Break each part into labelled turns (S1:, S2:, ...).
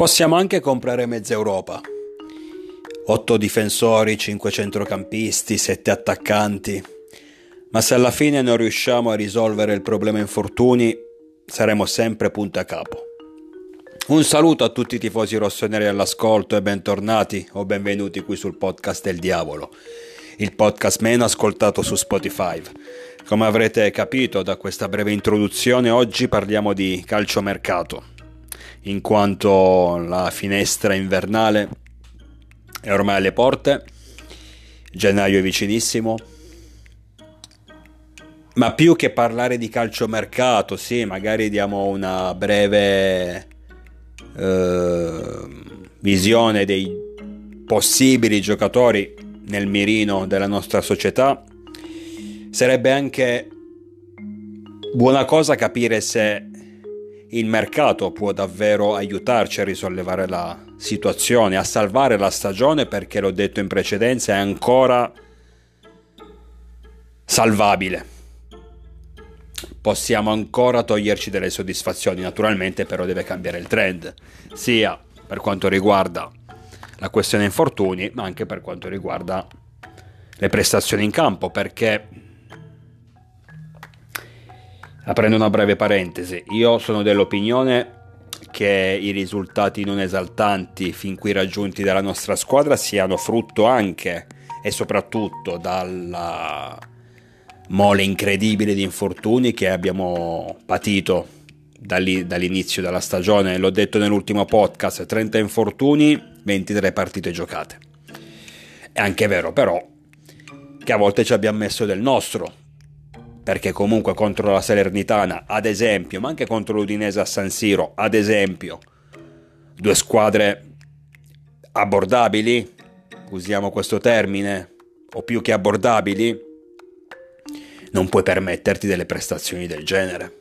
S1: Possiamo anche comprare mezza Europa. 8 difensori, 5 centrocampisti, 7 attaccanti. Ma se alla fine non riusciamo a risolvere il problema infortuni, saremo sempre punto a capo. Un saluto a tutti i tifosi rossoneri all'ascolto e bentornati o benvenuti qui sul podcast del diavolo, il podcast meno ascoltato su Spotify. Come avrete capito da questa breve introduzione, oggi parliamo di calciomercato in quanto la finestra invernale è ormai alle porte, gennaio è vicinissimo, ma più che parlare di calciomercato, sì, magari diamo una breve eh, visione dei possibili giocatori nel mirino della nostra società, sarebbe anche buona cosa capire se il mercato può davvero aiutarci a risollevare la situazione, a salvare la stagione perché l'ho detto in precedenza è ancora salvabile. Possiamo ancora toglierci delle soddisfazioni, naturalmente però deve cambiare il trend, sia per quanto riguarda la questione infortuni, ma anche per quanto riguarda le prestazioni in campo, perché Aprendo una breve parentesi, io sono dell'opinione che i risultati non esaltanti fin qui raggiunti dalla nostra squadra siano frutto anche e soprattutto dalla mole incredibile di infortuni che abbiamo patito dall'inizio della stagione. L'ho detto nell'ultimo podcast, 30 infortuni, 23 partite giocate. È anche vero però che a volte ci abbiamo messo del nostro, perché comunque contro la Salernitana, ad esempio, ma anche contro l'Udinese a San Siro, ad esempio, due squadre abbordabili, usiamo questo termine, o più che abbordabili, non puoi permetterti delle prestazioni del genere.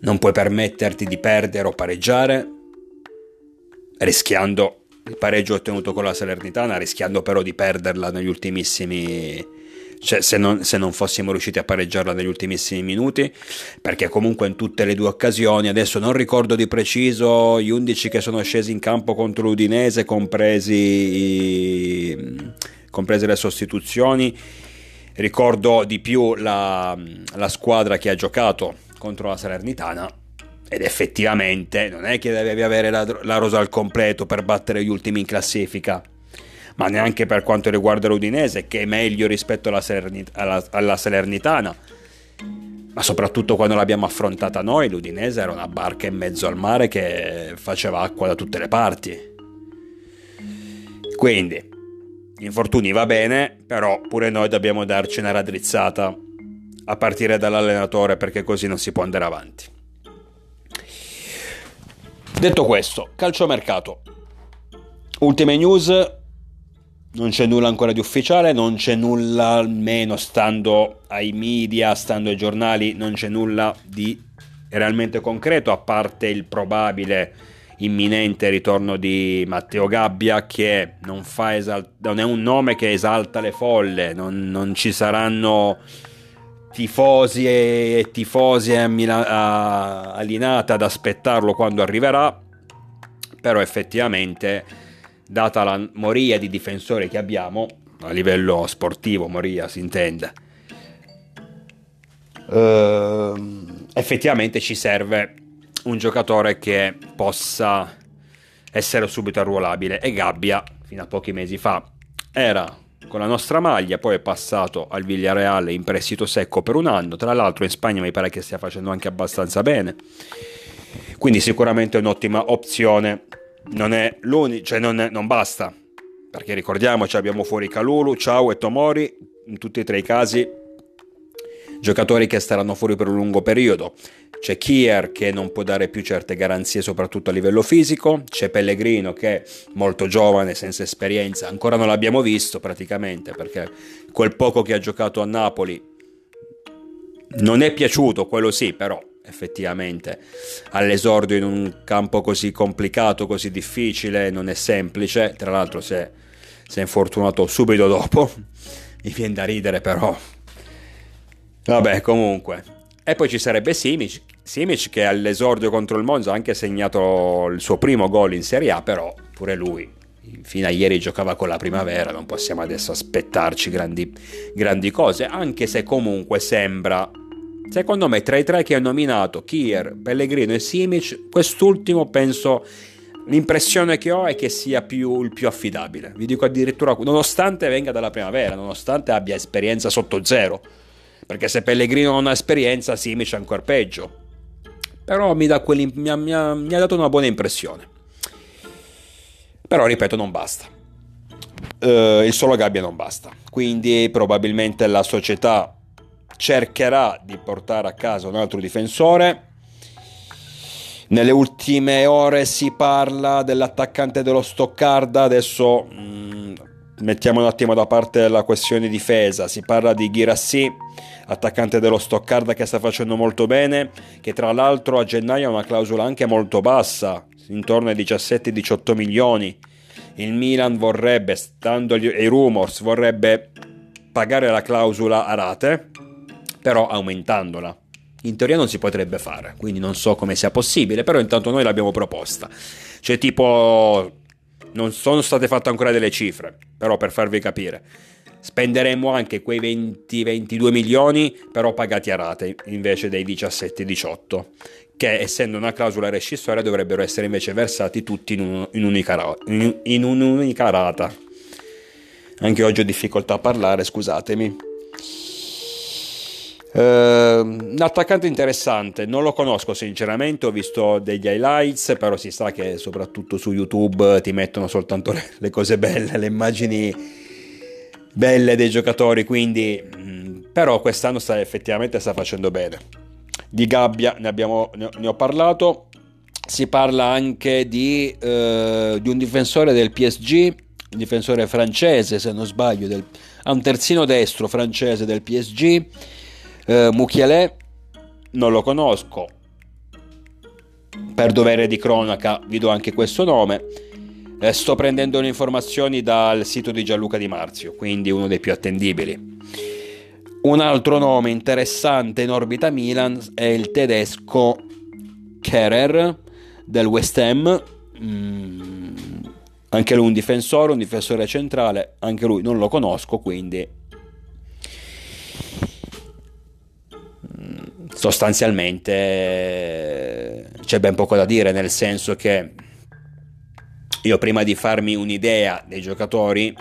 S1: Non puoi permetterti di perdere o pareggiare, rischiando il pareggio ottenuto con la Salernitana, rischiando però di perderla negli ultimissimi cioè, se, non, se non fossimo riusciti a pareggiarla negli ultimissimi minuti, perché comunque in tutte le due occasioni, adesso non ricordo di preciso gli 11 che sono scesi in campo contro l'Udinese, compresi, comprese le sostituzioni, ricordo di più la, la squadra che ha giocato contro la Salernitana ed effettivamente non è che devi avere la, la rosa al completo per battere gli ultimi in classifica ma neanche per quanto riguarda l'Udinese, che è meglio rispetto alla, Salernit- alla, alla Salernitana. Ma soprattutto quando l'abbiamo affrontata noi, l'Udinese era una barca in mezzo al mare che faceva acqua da tutte le parti. Quindi, infortuni va bene, però pure noi dobbiamo darci una raddrizzata a partire dall'allenatore perché così non si può andare avanti. Detto questo, calciomercato. Ultime news non c'è nulla ancora di ufficiale, non c'è nulla, almeno stando ai media, stando ai giornali, non c'è nulla di realmente concreto, a parte il probabile imminente ritorno di Matteo Gabbia che non, esal- non è un nome che esalta le folle, non, non ci saranno tifosi e tifosi a, Mila- a, a ad aspettarlo quando arriverà, però effettivamente data la moria di difensori che abbiamo, a livello sportivo, moria si intende, uh, effettivamente ci serve un giocatore che possa essere subito arruolabile. E Gabbia, fino a pochi mesi fa, era con la nostra maglia, poi è passato al Villarreal in prestito secco per un anno, tra l'altro in Spagna mi pare che stia facendo anche abbastanza bene, quindi sicuramente un'ottima opzione non è l'unico, cioè non, è, non basta, perché ricordiamoci abbiamo fuori Calulu, Ciao e Tomori, in tutti e tre i casi giocatori che staranno fuori per un lungo periodo. C'è Kier che non può dare più certe garanzie soprattutto a livello fisico, c'è Pellegrino che è molto giovane, senza esperienza, ancora non l'abbiamo visto praticamente perché quel poco che ha giocato a Napoli non è piaciuto, quello sì, però effettivamente all'esordio in un campo così complicato, così difficile, non è semplice. Tra l'altro, se si è infortunato subito dopo, mi viene da ridere, però. Vabbè, comunque. E poi ci sarebbe Simic, Simic che all'esordio contro il Monza ha anche segnato il suo primo gol in Serie A, però pure lui fino a ieri giocava con la primavera, non possiamo adesso aspettarci grandi, grandi cose, anche se comunque sembra, secondo me tra i tre che ho nominato, Kier, Pellegrino e Simic, quest'ultimo penso l'impressione che ho è che sia più, il più affidabile. Vi dico addirittura, nonostante venga dalla primavera, nonostante abbia esperienza sotto zero, perché se Pellegrino non ha esperienza, Simic è ancora peggio però mi, mi, ha, mi, ha, mi ha dato una buona impressione. Però ripeto, non basta. Uh, il solo Gabbia non basta. Quindi probabilmente la società cercherà di portare a casa un altro difensore. Nelle ultime ore si parla dell'attaccante dello Stoccarda, adesso mh, mm, mettiamo un attimo da parte la questione difesa, si parla di Girassi attaccante dello Stoccarda che sta facendo molto bene, che tra l'altro a gennaio ha una clausola anche molto bassa, intorno ai 17-18 milioni. Il Milan vorrebbe, stando ai rumors, vorrebbe pagare la clausola a rate, però aumentandola. In teoria non si potrebbe fare, quindi non so come sia possibile, però intanto noi l'abbiamo proposta. Cioè tipo, non sono state fatte ancora delle cifre, però per farvi capire spenderemo anche quei 20-22 milioni però pagati a rate invece dei 17-18 che essendo una clausola rescissoria dovrebbero essere invece versati tutti in, un, in, unica, in, in un'unica rata anche oggi ho difficoltà a parlare scusatemi uh, un attaccante interessante non lo conosco sinceramente ho visto degli highlights però si sa che soprattutto su youtube ti mettono soltanto le, le cose belle le immagini belle dei giocatori, quindi mm, però quest'anno sta, effettivamente sta facendo bene. Di Gabbia ne, abbiamo, ne ho parlato, si parla anche di, eh, di, un difensore del PSG, un difensore francese se non sbaglio, del, un terzino destro francese del PSG, eh, Mukiele, non lo conosco, per dovere di cronaca vi do anche questo nome eh, sto prendendo le informazioni dal sito di Gianluca Di Marzio, quindi uno dei più attendibili. Un altro nome interessante in orbita Milan è il tedesco Kerer del West Ham. Mm, anche lui un difensore, un difensore centrale, anche lui non lo conosco, quindi sostanzialmente c'è ben poco da dire, nel senso che io prima di farmi un'idea dei giocatori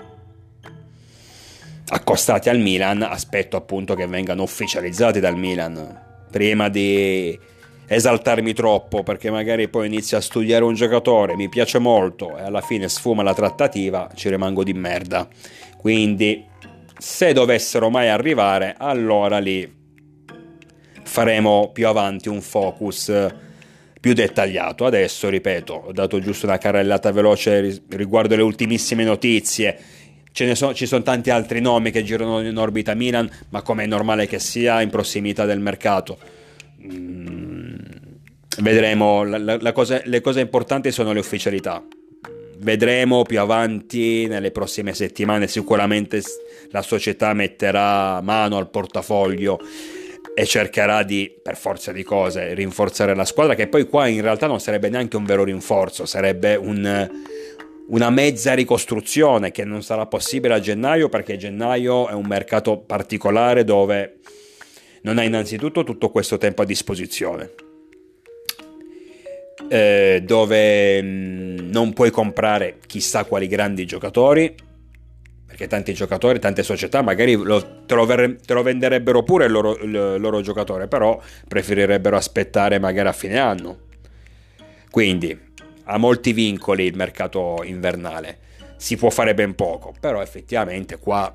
S1: accostati al Milan, aspetto appunto che vengano ufficializzati dal Milan. Prima di esaltarmi troppo, perché magari poi inizio a studiare un giocatore, mi piace molto e alla fine sfuma la trattativa, ci rimango di merda. Quindi, se dovessero mai arrivare, allora lì faremo più avanti un focus più dettagliato. Adesso, ripeto, ho dato giusto una carrellata veloce riguardo le ultimissime notizie. So, ci sono tanti altri nomi che girano in orbita Milan, ma come è normale che sia in prossimità del mercato. Mm, vedremo, la, la, la cosa, le cose importanti sono le ufficialità. Vedremo più avanti, nelle prossime settimane, sicuramente la società metterà mano al portafoglio e cercherà di, per forza di cose, rinforzare la squadra, che poi qua in realtà non sarebbe neanche un vero rinforzo, sarebbe un, una mezza ricostruzione che non sarà possibile a gennaio perché gennaio è un mercato particolare dove non hai innanzitutto tutto questo tempo a disposizione. Eh, dove mh, non puoi comprare chissà quali grandi giocatori perché tanti giocatori, tante società magari lo, te, lo ver- te, lo venderebbero pure il loro, il loro, giocatore, però preferirebbero aspettare magari a fine anno. Quindi ha molti vincoli il mercato invernale, si può fare ben poco, però effettivamente qua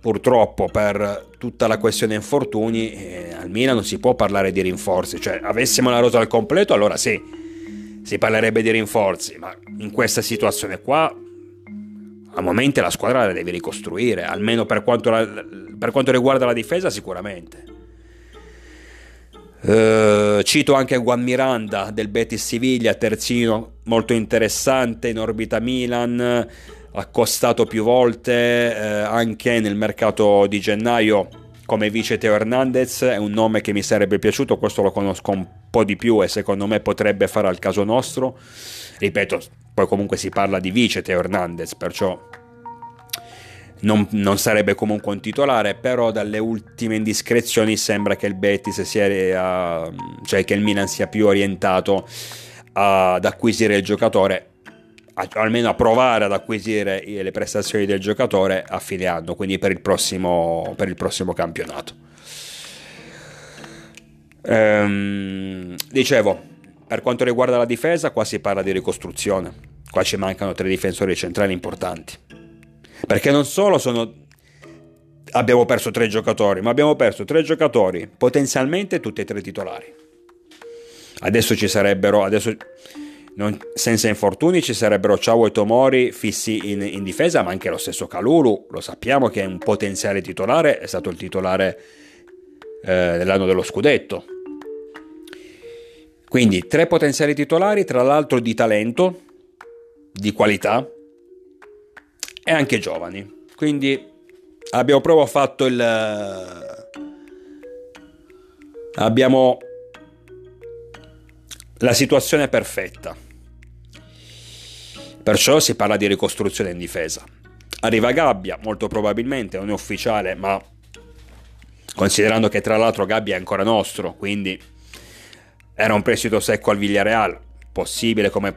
S1: purtroppo per tutta la questione infortuni eh, al Milan non si può parlare di rinforzi, cioè avessimo la rosa al completo allora sì, si parlerebbe di rinforzi, ma in questa situazione qua a momenti la squadra la devi ricostruire, almeno per quanto, la, per quanto riguarda la difesa sicuramente. Uh, cito anche Juan Miranda del Betis Siviglia, terzino molto interessante in orbita Milan, accostato più volte uh, anche nel mercato di gennaio come vice Teo Hernandez è un nome che mi sarebbe piaciuto, questo lo conosco un po' di più e secondo me potrebbe fare al caso nostro. Ripeto, poi comunque si parla di vice Teo Hernandez, perciò non, non, sarebbe comunque un titolare, però dalle ultime indiscrezioni sembra che il Betis sia, cioè che il Milan sia più orientato ad acquisire il giocatore almeno a provare ad acquisire le prestazioni del giocatore a fine anno, quindi per il prossimo, per il prossimo campionato. Ehm, dicevo, per quanto riguarda la difesa, qua si parla di ricostruzione. Qua ci mancano tre difensori centrali importanti. Perché non solo sono abbiamo perso tre giocatori, ma abbiamo perso tre giocatori potenzialmente tutti e tre titolari. Adesso ci sarebbero adesso non, senza infortuni ci sarebbero Ciao e Tomori fissi in, in, difesa, ma anche lo stesso Kalulu, lo sappiamo che è un potenziale titolare, è stato il titolare eh, dell'anno dello scudetto. Quindi tre potenziali titolari, tra l'altro di talento, di qualità e anche giovani. Quindi abbiamo proprio fatto il... Abbiamo la situazione perfetta. Perciò si parla di ricostruzione in difesa. Arriva Gabbia, molto probabilmente non è ufficiale, ma considerando che tra l'altro Gabbia è ancora nostro, quindi era un prestito secco al Villarreal, possibile come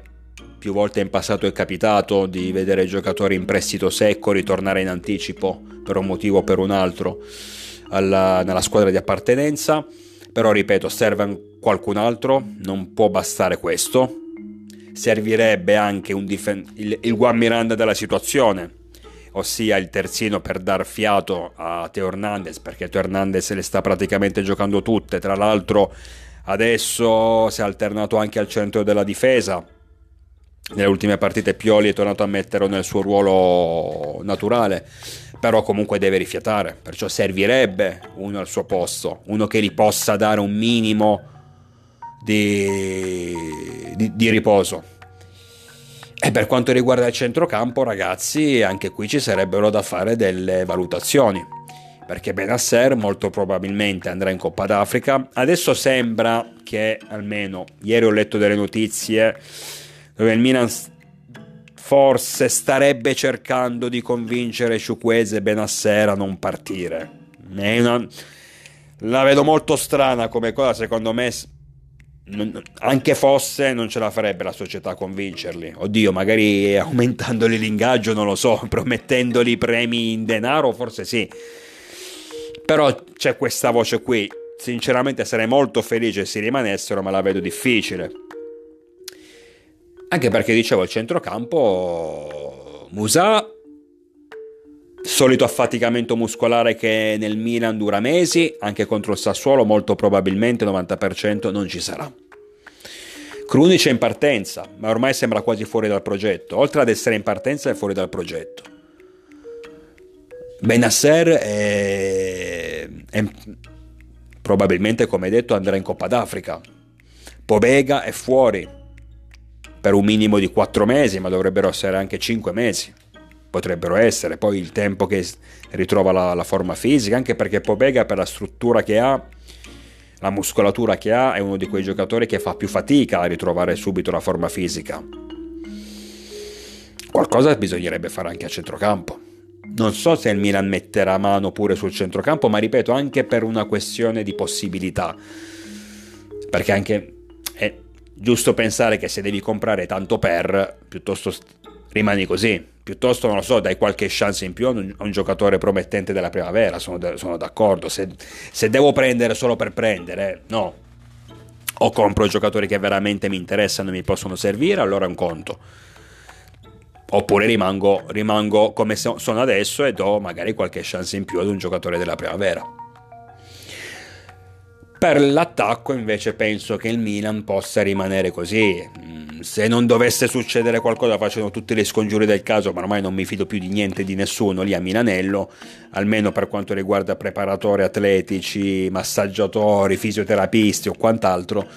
S1: più volte in passato è capitato di vedere giocatori in prestito secco ritornare in anticipo per un motivo o per un altro alla, nella squadra di appartenenza però ripeto, serve qualcun altro, non può bastare questo. Servirebbe anche difen- il, il Juan Miranda della situazione, ossia il terzino per dar fiato a Teo Hernandez, perché Teo Hernandez le sta praticamente giocando tutte. Tra l'altro adesso si è alternato anche al centro della difesa. Nelle ultime partite Pioli è tornato a metterlo nel suo ruolo naturale però comunque deve rifiatare, perciò servirebbe uno al suo posto, uno che gli possa dare un minimo di, di, di riposo. E per quanto riguarda il centrocampo, ragazzi, anche qui ci sarebbero da fare delle valutazioni. Perché Benasser molto probabilmente andrà in Coppa d'Africa. Adesso sembra che, almeno ieri ho letto delle notizie dove il Milan forse starebbe cercando di convincere Ciuquese e Benasser a non partire. Una... La vedo molto strana come cosa, secondo me anche fosse non ce la farebbe la società a convincerli. Oddio, magari aumentandoli l'ingaggio, non lo so, promettendoli premi in denaro, forse sì. Però c'è questa voce qui. Sinceramente sarei molto felice se rimanessero, ma la vedo difficile. Anche perché dicevo il centrocampo Musa solito affaticamento muscolare che nel Milan dura mesi, anche contro il Sassuolo molto probabilmente 90% non ci sarà. Krunic è in partenza, ma ormai sembra quasi fuori dal progetto. Oltre ad essere in partenza è fuori dal progetto. Benasser è, è probabilmente, come detto, andrà in Coppa d'Africa. Pobega è fuori, per un minimo di 4 mesi, ma dovrebbero essere anche 5 mesi. Potrebbero essere, poi il tempo che ritrova la, la forma fisica, anche perché Pobega per la struttura che ha, la muscolatura che ha, è uno di quei giocatori che fa più fatica a ritrovare subito la forma fisica. Qualcosa bisognerebbe fare anche a centrocampo. Non so se il Milan metterà mano pure sul centrocampo, ma ripeto, anche per una questione di possibilità. Perché anche è, giusto pensare che se devi comprare tanto per, piuttosto rimani così. Piuttosto, non lo so, dai qualche chance in più a un, giocatore promettente della primavera, sono, de- sono d'accordo. Se, se, devo prendere solo per prendere, no. O compro giocatori che veramente mi interessano e mi possono servire, allora è un conto. Oppure rimango, rimango come sono adesso e do magari qualche chance in più ad un giocatore della primavera. Per l'attacco invece penso che il Milan possa rimanere così. Mm, se non dovesse succedere qualcosa facendo tutte le scongiure del caso, ma ormai non mi fido più di niente di nessuno lì a Milanello, almeno per quanto riguarda preparatori atletici, massaggiatori, fisioterapisti o quant'altro,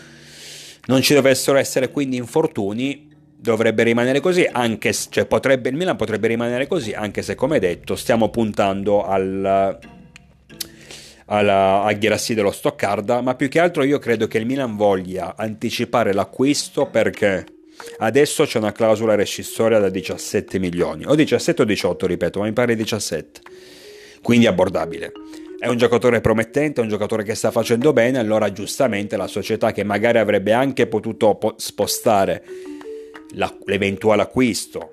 S1: non ci dovessero essere quindi infortuni, dovrebbe rimanere così, anche se, cioè potrebbe, il Milan potrebbe rimanere così, anche se come detto stiamo puntando al alla, a Ghirassi dello Stoccarda, ma più che altro io credo che il Milan voglia anticipare l'acquisto perché adesso c'è una clausola rescissoria da 17 milioni, o 17 o 18 ripeto, ma mi pare 17, quindi abbordabile. È un giocatore promettente, è un giocatore che sta facendo bene, allora giustamente la società che magari avrebbe anche potuto spostare l'eventuale acquisto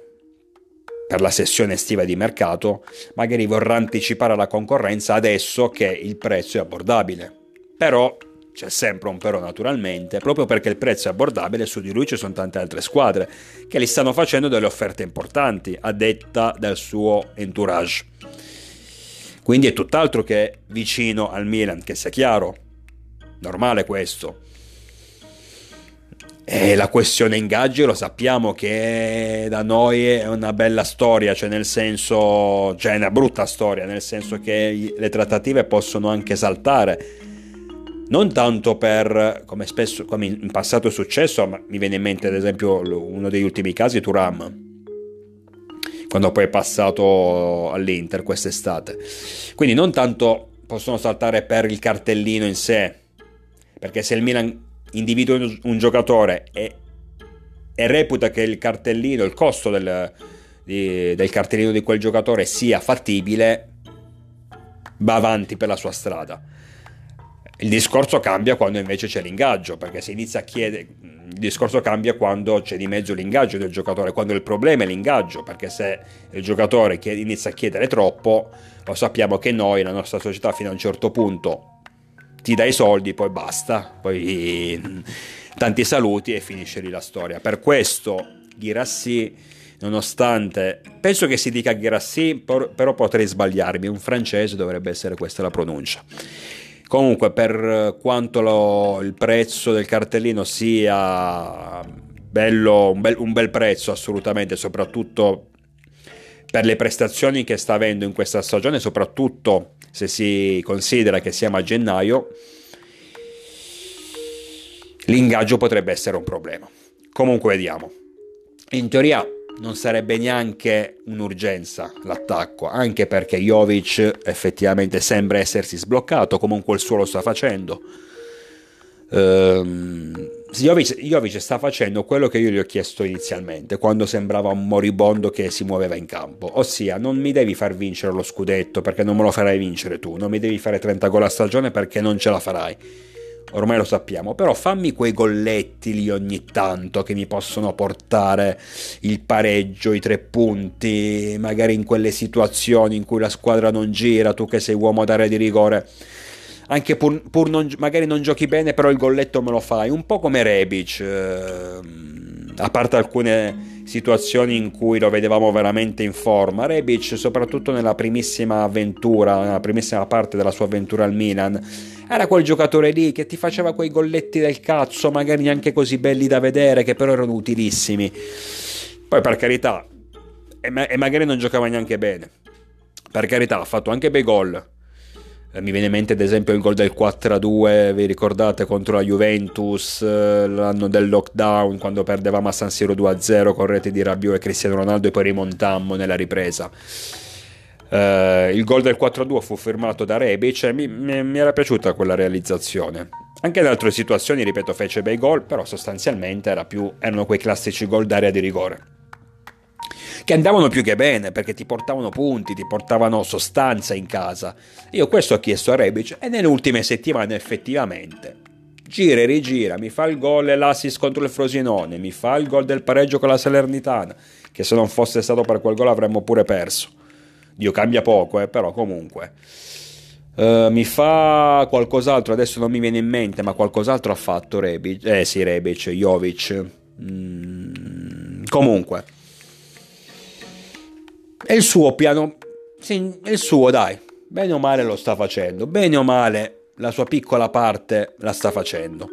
S1: per la sessione estiva di mercato, magari vorrà anticipare la concorrenza adesso che il prezzo è abbordabile. Però c'è sempre un però naturalmente, proprio perché il prezzo è abbordabile, su di lui ci sono tante altre squadre che gli stanno facendo delle offerte importanti, a detta del suo entourage. Quindi è tutt'altro che vicino al Milan, che sia chiaro. Normale questo. E la questione ingaggi lo sappiamo che da noi è una bella storia, cioè nel senso, cioè è una brutta storia, nel senso che le trattative possono anche saltare. Non tanto per, come spesso, come in passato è successo, ma mi viene in mente ad esempio uno degli ultimi casi, Turam, quando poi è passato all'Inter quest'estate. Quindi non tanto possono saltare per il cartellino in sé, perché se il Milan individua un giocatore e, e reputa che il cartellino, il costo del, di, del cartellino di quel giocatore sia fattibile, va avanti per la sua strada. Il discorso cambia quando invece c'è l'ingaggio, perché se inizia a chiedere. Il discorso cambia quando c'è di mezzo l'ingaggio del giocatore, quando il problema è l'ingaggio, perché se il giocatore inizia a chiedere troppo, lo sappiamo che noi, la nostra società, fino a un certo punto ti dai i soldi, poi basta, poi tanti saluti e finisce lì la storia. Per questo Girassi, nonostante, penso che si dica Girassi, però potrei sbagliarmi, un francese dovrebbe essere questa la pronuncia. Comunque, per quanto lo, il prezzo del cartellino sia bello, un bel, un bel prezzo assolutamente, soprattutto per le prestazioni che sta avendo in questa stagione, soprattutto se si considera che siamo a gennaio, l'ingaggio potrebbe essere un problema. Comunque vediamo. In teoria non sarebbe neanche un'urgenza l'attacco, anche perché Jovic effettivamente sembra essersi sbloccato, comunque il suo lo sta facendo. Um, Jovic, Jovic, sta facendo quello che io gli ho chiesto inizialmente, quando sembrava un moribondo che si muoveva in campo, ossia non mi devi far vincere lo scudetto perché non me lo farai vincere tu, non mi devi fare 30 gol a stagione perché non ce la farai. Ormai lo sappiamo, però fammi quei golletti lì ogni tanto che mi possono portare il pareggio, i tre punti, magari in quelle situazioni in cui la squadra non gira, tu che sei uomo d'area di rigore anche pur, pur non, magari non giochi bene, però il golletto me lo fai, un po' come Rebic, eh, a parte alcune situazioni in cui lo vedevamo veramente in forma. Rebic, soprattutto nella primissima avventura, nella primissima parte della sua avventura al Milan, era quel giocatore lì che ti faceva quei golletti del cazzo, magari neanche così belli da vedere, che però erano utilissimi. Poi per carità, e, ma- e magari non giocava neanche bene. Per carità, ha fatto anche bei gol mi viene in mente ad esempio il gol del 4-2, vi ricordate, contro la Juventus, eh, l'anno del lockdown, quando perdevamo a San Siro 2-0 con rete di Rabiot e Cristiano Ronaldo e poi rimontammo nella ripresa. Uh, il gol del 4-2 fu firmato da Rebic e mi, mi, mi, era piaciuta quella realizzazione. Anche in altre situazioni, ripeto, fece bei gol, però sostanzialmente era più, erano quei classici gol d'area di rigore che andavano più che bene perché ti portavano punti, ti portavano sostanza in casa. Io questo ho chiesto a Rebic e nelle ultime settimane effettivamente gira e rigira, mi fa il gol e l'assist contro il Frosinone, mi fa il gol del pareggio con la Salernitana, che se non fosse stato per quel gol avremmo pure perso. Dio cambia poco, eh, però comunque. Uh, mi fa qualcos'altro, adesso non mi viene in mente, ma qualcos'altro ha fatto Rebic, eh sì, Rebic, Jovic. Mm, comunque, è il suo piano, sì, è il suo dai, bene o male lo sta facendo, bene o male la sua piccola parte la sta facendo.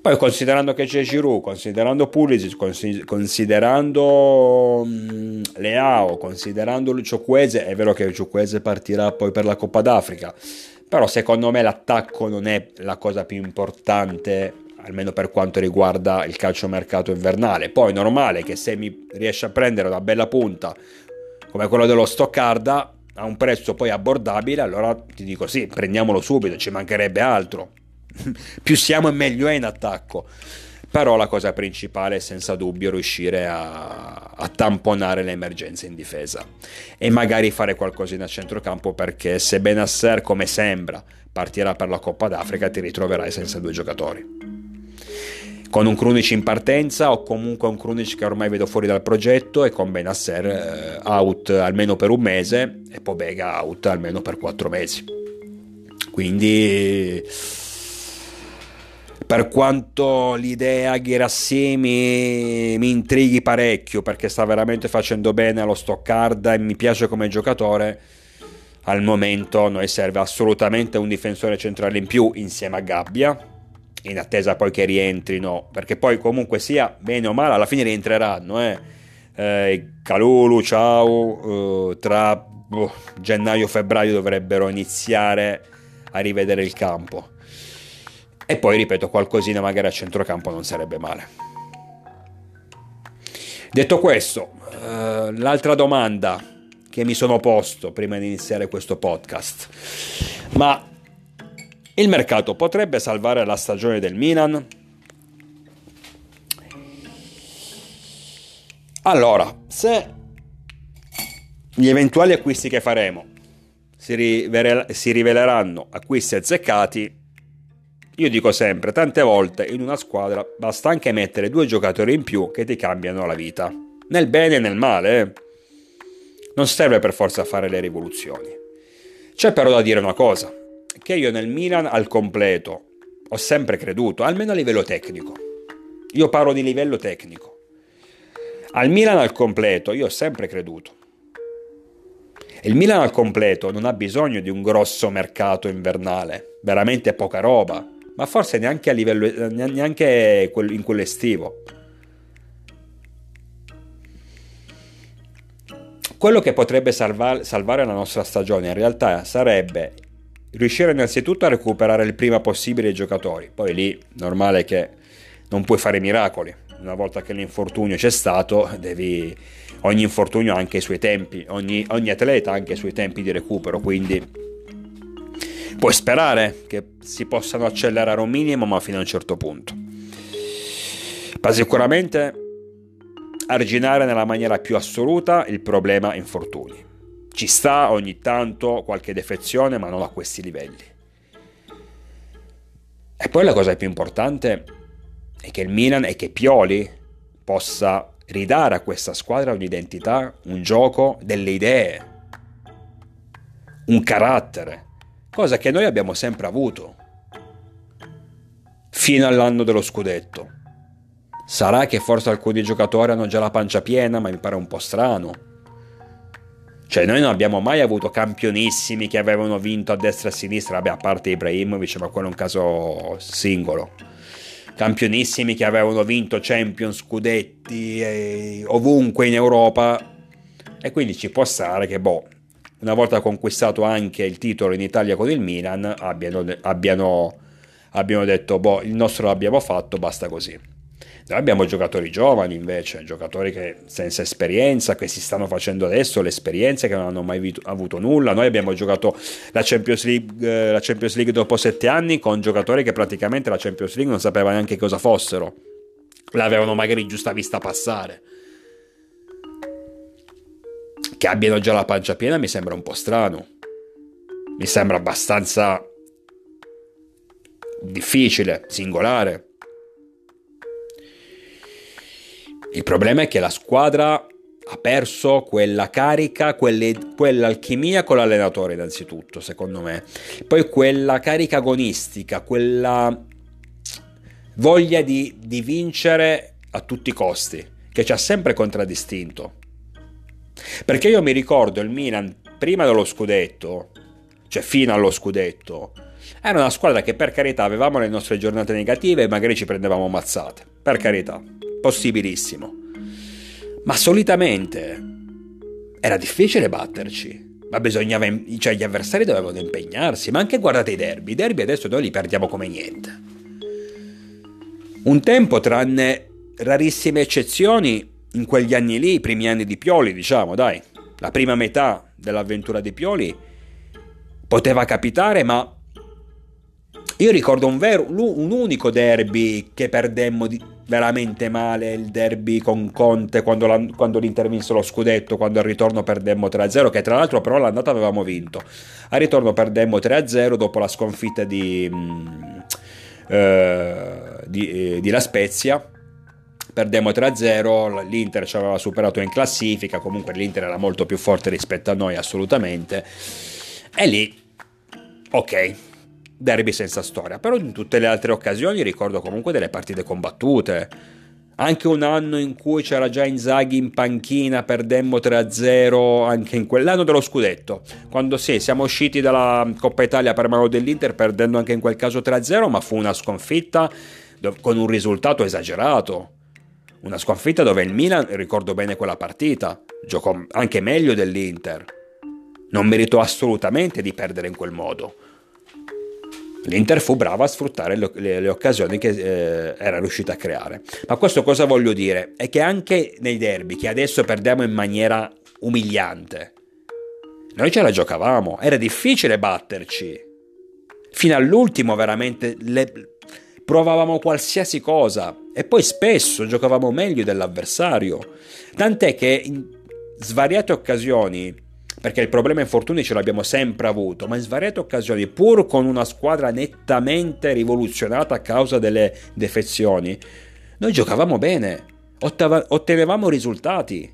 S1: Poi considerando che c'è Giroud, considerando Pulisic, considerando mm, Leao, considerando Lucio Cuese, è vero che Lucio Cuese partirà poi per la Coppa d'Africa, però secondo me l'attacco non è la cosa più importante almeno per quanto riguarda il calciomercato invernale. Poi è normale che se mi riesce a prendere una bella punta come quello dello Stoccarda, a un prezzo poi abbordabile, allora ti dico sì, prendiamolo subito, ci mancherebbe altro. Più siamo e meglio è in attacco. Però la cosa principale è senza dubbio riuscire a, a tamponare le emergenze in difesa e magari fare qualcosina a centrocampo perché se Benasser, come sembra, partirà per la Coppa d'Africa, ti ritroverai senza due giocatori con un Krunic in partenza o comunque un Krunic che ormai vedo fuori dal progetto e con Benasser eh, out almeno per un mese e Pobega out almeno per quattro mesi. Quindi per quanto l'idea Ghirassimi mi intrighi parecchio perché sta veramente facendo bene allo Stoccarda e mi piace come giocatore, al momento noi serve assolutamente un difensore centrale in più insieme a Gabbia in attesa poi che rientrino, perché poi comunque sia bene o male, alla fine rientreranno. Eh. Eh, Calulu, ciao, eh, tra oh, gennaio febbraio dovrebbero iniziare a rivedere il campo. E poi ripeto, qualcosina magari a centrocampo non sarebbe male. Detto questo, eh, l'altra domanda che mi sono posto prima di iniziare questo podcast, ma il mercato potrebbe salvare la stagione del Milan? Allora, se gli eventuali acquisti che faremo si, rivele- si riveleranno acquisti azzeccati, io dico sempre, tante volte in una squadra basta anche mettere due giocatori in più che ti cambiano la vita. Nel bene e nel male. Eh. Non serve per forza fare le rivoluzioni. C'è però da dire una cosa che io nel Milan al completo ho sempre creduto, almeno a livello tecnico. Io parlo di livello tecnico. Al Milan al completo io ho sempre creduto. Il Milan al completo non ha bisogno di un grosso mercato invernale, veramente poca roba, ma forse neanche a livello neanche in quello estivo. Quello che potrebbe salvare la nostra stagione in realtà sarebbe riuscire innanzitutto a recuperare il prima possibile i giocatori. Poi lì normale che non puoi fare miracoli. Una volta che l'infortunio c'è stato, devi... ogni infortunio ha anche i suoi tempi, ogni, ogni atleta ha anche i suoi tempi di recupero, quindi puoi sperare che si possano accelerare un minimo, ma fino a un certo punto. Ma sicuramente arginare nella maniera più assoluta il problema infortuni. Ci sta ogni tanto qualche defezione, ma non a questi livelli. E poi la cosa più importante è che il Milan e che Pioli possa ridare a questa squadra un'identità, un gioco, delle idee, un carattere, cosa che noi abbiamo sempre avuto fino all'anno dello scudetto. Sarà che forse alcuni giocatori hanno già la pancia piena, ma mi pare un po' strano. Cioè, noi non abbiamo mai avuto campionissimi che avevano vinto a destra e a sinistra, vabbè, a parte Ibrahimovic, ma quello è un caso singolo. Campionissimi che avevano vinto Champions, scudetti ovunque in Europa. E quindi ci può stare che, boh, una volta conquistato anche il titolo in Italia con il Milan, abbiano, abbiano, abbiano detto, boh, il nostro l'abbiamo fatto, basta così. Noi abbiamo giocatori giovani invece, giocatori che senza esperienza, che si stanno facendo adesso l'esperienza, che non hanno mai avuto nulla. Noi abbiamo giocato la Champions, League, eh, la Champions League dopo sette anni con giocatori che praticamente la Champions League non sapeva neanche cosa fossero. L'avevano magari giusta vista passare. Che abbiano già la pancia piena mi sembra un po' strano. Mi sembra abbastanza difficile, singolare. Il problema è che la squadra ha perso quella carica, quelle, quell'alchimia con l'allenatore innanzitutto, secondo me. Poi quella carica agonistica, quella voglia di, di vincere a tutti i costi, che ci ha sempre contraddistinto. Perché io mi ricordo il Milan prima dello scudetto, cioè fino allo scudetto, era una squadra che per carità avevamo le nostre giornate negative e magari ci prendevamo mazzate, per carità possibilissimo. Ma solitamente era difficile batterci. Ma bisognava, cioè gli avversari dovevano impegnarsi. Ma anche guardate i derby. I derby adesso noi li perdiamo come niente. Un tempo, tranne rarissime eccezioni, in quegli anni lì, i primi anni di Pioli, diciamo, dai, la prima metà dell'avventura di Pioli poteva capitare, ma io ricordo un, vero, un unico derby che perdemmo di, veramente male, il derby con Conte quando, quando l'Inter vinse lo scudetto, quando al ritorno perdemmo 3-0, che tra l'altro però l'andata avevamo vinto. Al ritorno perdemmo 3-0 dopo la sconfitta di, mm, eh, di, eh, di La Spezia. Perdemmo 3-0, l'Inter ci aveva superato in classifica, comunque l'Inter era molto più forte rispetto a noi assolutamente, e lì, ok, derby senza storia, però in tutte le altre occasioni ricordo comunque delle partite combattute, anche un anno in cui c'era già Inzaghi in panchina, perdemmo 3-0 anche in quell'anno dello scudetto, quando sì, siamo usciti dalla Coppa Italia per mano dell'Inter perdendo anche in quel caso 3-0, ma fu una sconfitta con un risultato esagerato una sconfitta dove il Milan, ricordo bene quella partita, giocò anche meglio dell'Inter. Non meritò assolutamente di perdere in quel modo. L'Inter fu brava a sfruttare le, le, le occasioni che eh, era riuscita a creare. Ma questo cosa voglio dire? È che anche nei derby, che adesso perdiamo in maniera umiliante, noi ce la giocavamo, era difficile batterci. Fino all'ultimo veramente le, provavamo qualsiasi cosa e poi spesso giocavamo meglio dell'avversario. Tant'è che in svariate occasioni, perché il problema infortuni ce l'abbiamo sempre avuto, ma in svariate occasioni, pur con una squadra nettamente rivoluzionata a causa delle defezioni, noi giocavamo bene, ottenevamo risultati.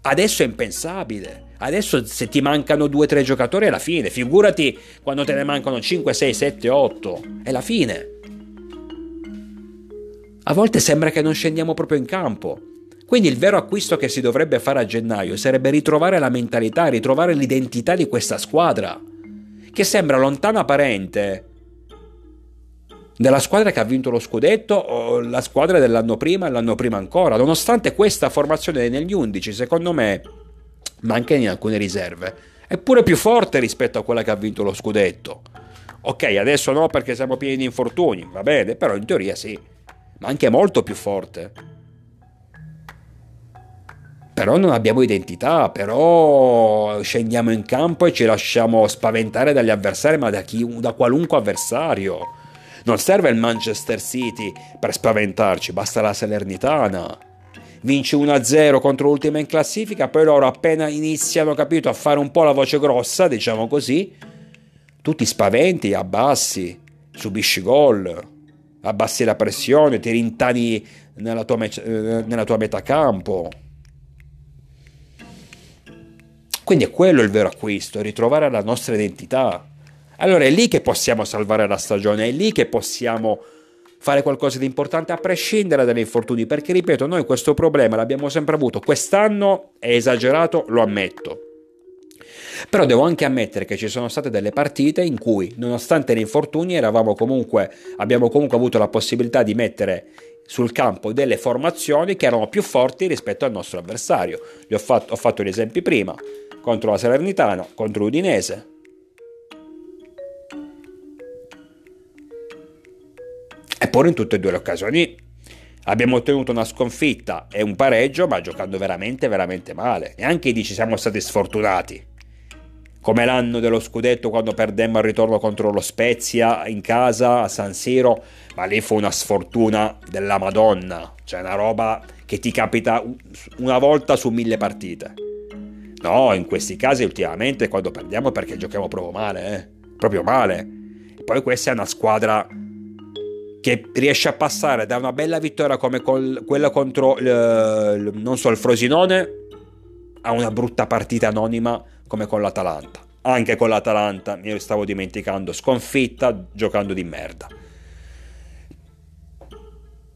S1: Adesso è impensabile. Adesso se ti mancano 2-3 giocatori è la fine. Figurati quando te ne mancano 5, 6, 7, 8. È la fine. A volte sembra che non scendiamo proprio in campo. Quindi il vero acquisto che si dovrebbe fare a gennaio sarebbe ritrovare la mentalità, ritrovare l'identità di questa squadra, che sembra lontana parente della squadra che ha vinto lo scudetto o la squadra dell'anno prima e l'anno prima ancora. Nonostante questa formazione negli 11, secondo me, ma anche in alcune riserve, è pure più forte rispetto a quella che ha vinto lo scudetto. Ok, adesso no perché siamo pieni di infortuni, va bene, però in teoria sì ma anche molto più forte. Però non abbiamo identità, però scendiamo in campo e ci lasciamo spaventare dagli avversari, ma da, chi, da qualunque avversario. Non serve il Manchester City per spaventarci, basta la Salernitana. Vinci 1-0 contro l'ultima in classifica, poi loro appena iniziano, capito, a fare un po' la voce grossa, diciamo così, tu ti spaventi, abbassi, subisci gol abbassi la pressione, ti rintani nella tua, eh, nella tua metà campo. Quindi è quello il vero acquisto, ritrovare la nostra identità. Allora è lì che possiamo salvare la stagione, è lì che possiamo fare qualcosa di importante a prescindere dagli infortuni, perché ripeto, noi questo problema l'abbiamo sempre avuto, quest'anno è esagerato, lo ammetto. Però devo anche ammettere che ci sono state delle partite in cui, nonostante gli infortuni, comunque, abbiamo comunque avuto la possibilità di mettere sul campo delle formazioni che erano più forti rispetto al nostro avversario. Ho fatto, ho fatto gli esempi prima, contro la Salernitana, contro l'Udinese. Eppure in tutte e due le occasioni abbiamo ottenuto una sconfitta e un pareggio, ma giocando veramente, veramente male. E anche lì ci siamo stati sfortunati come l'anno dello scudetto quando perdemmo al ritorno contro lo Spezia in casa a San Siro, ma lì fu una sfortuna della Madonna, cioè una roba che ti capita una volta su mille partite. No, in questi casi ultimamente quando perdiamo perché giochiamo proprio male, eh? proprio male. Poi questa è una squadra che riesce a passare da una bella vittoria come col, quella contro il, non so il Frosinone a una brutta partita anonima come con l'Atalanta. Anche con l'Atalanta, mi stavo dimenticando, sconfitta giocando di merda.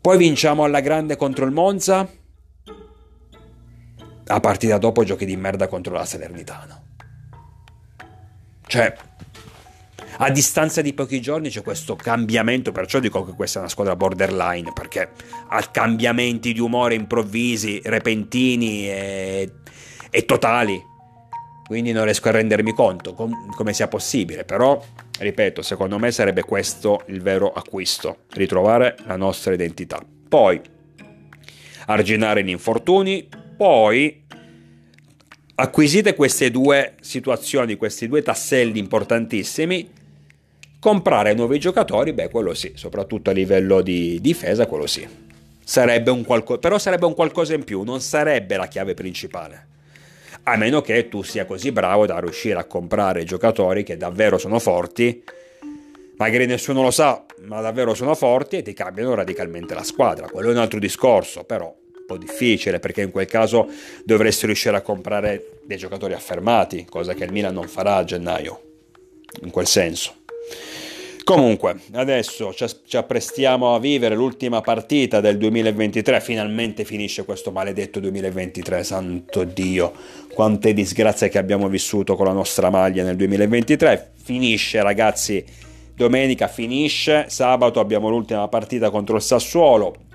S1: Poi vinciamo alla grande contro il Monza. A partita dopo giochi di merda contro la Salernitana. Cioè, a distanza di pochi giorni c'è questo cambiamento, perciò dico che questa è una squadra borderline, perché ha cambiamenti di umore improvvisi, repentini e, e totali quindi non riesco a rendermi conto com- come sia possibile, però ripeto, secondo me sarebbe questo il vero acquisto, ritrovare la nostra identità. Poi arginare gli infortuni, poi acquisite queste due situazioni, questi due tasselli importantissimi, comprare nuovi giocatori, beh, quello sì, soprattutto a livello di difesa, quello sì. Sarebbe un qualco- però sarebbe un qualcosa in più, non sarebbe la chiave principale. A meno che tu sia così bravo da riuscire a comprare giocatori che davvero sono forti, magari nessuno lo sa, ma davvero sono forti e ti cambiano radicalmente la squadra. Quello è un altro discorso, però po' difficile perché in quel caso dovresti riuscire a comprare dei giocatori affermati, cosa che il Milan non farà a gennaio, in quel senso. Comunque, adesso ci apprestiamo a vivere l'ultima partita del 2023, finalmente finisce questo maledetto 2023, santo Dio, quante disgrazie che abbiamo vissuto con la nostra maglia nel 2023, finisce ragazzi, domenica finisce, sabato abbiamo l'ultima partita contro il Sassuolo,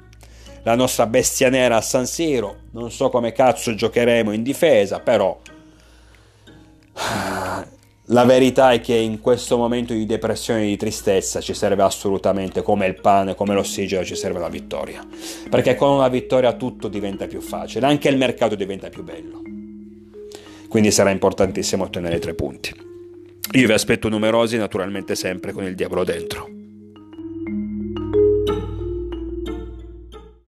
S1: la nostra bestia nera a San Siro, non so come cazzo giocheremo in difesa, però la verità è che in questo momento di depressione e di tristezza ci serve assolutamente come il pane, come l'ossigeno, ci serve la vittoria. Perché con una vittoria tutto diventa più facile, anche il mercato diventa più bello. Quindi sarà importantissimo ottenere tre punti. Io vi aspetto numerosi, naturalmente sempre con il diavolo dentro.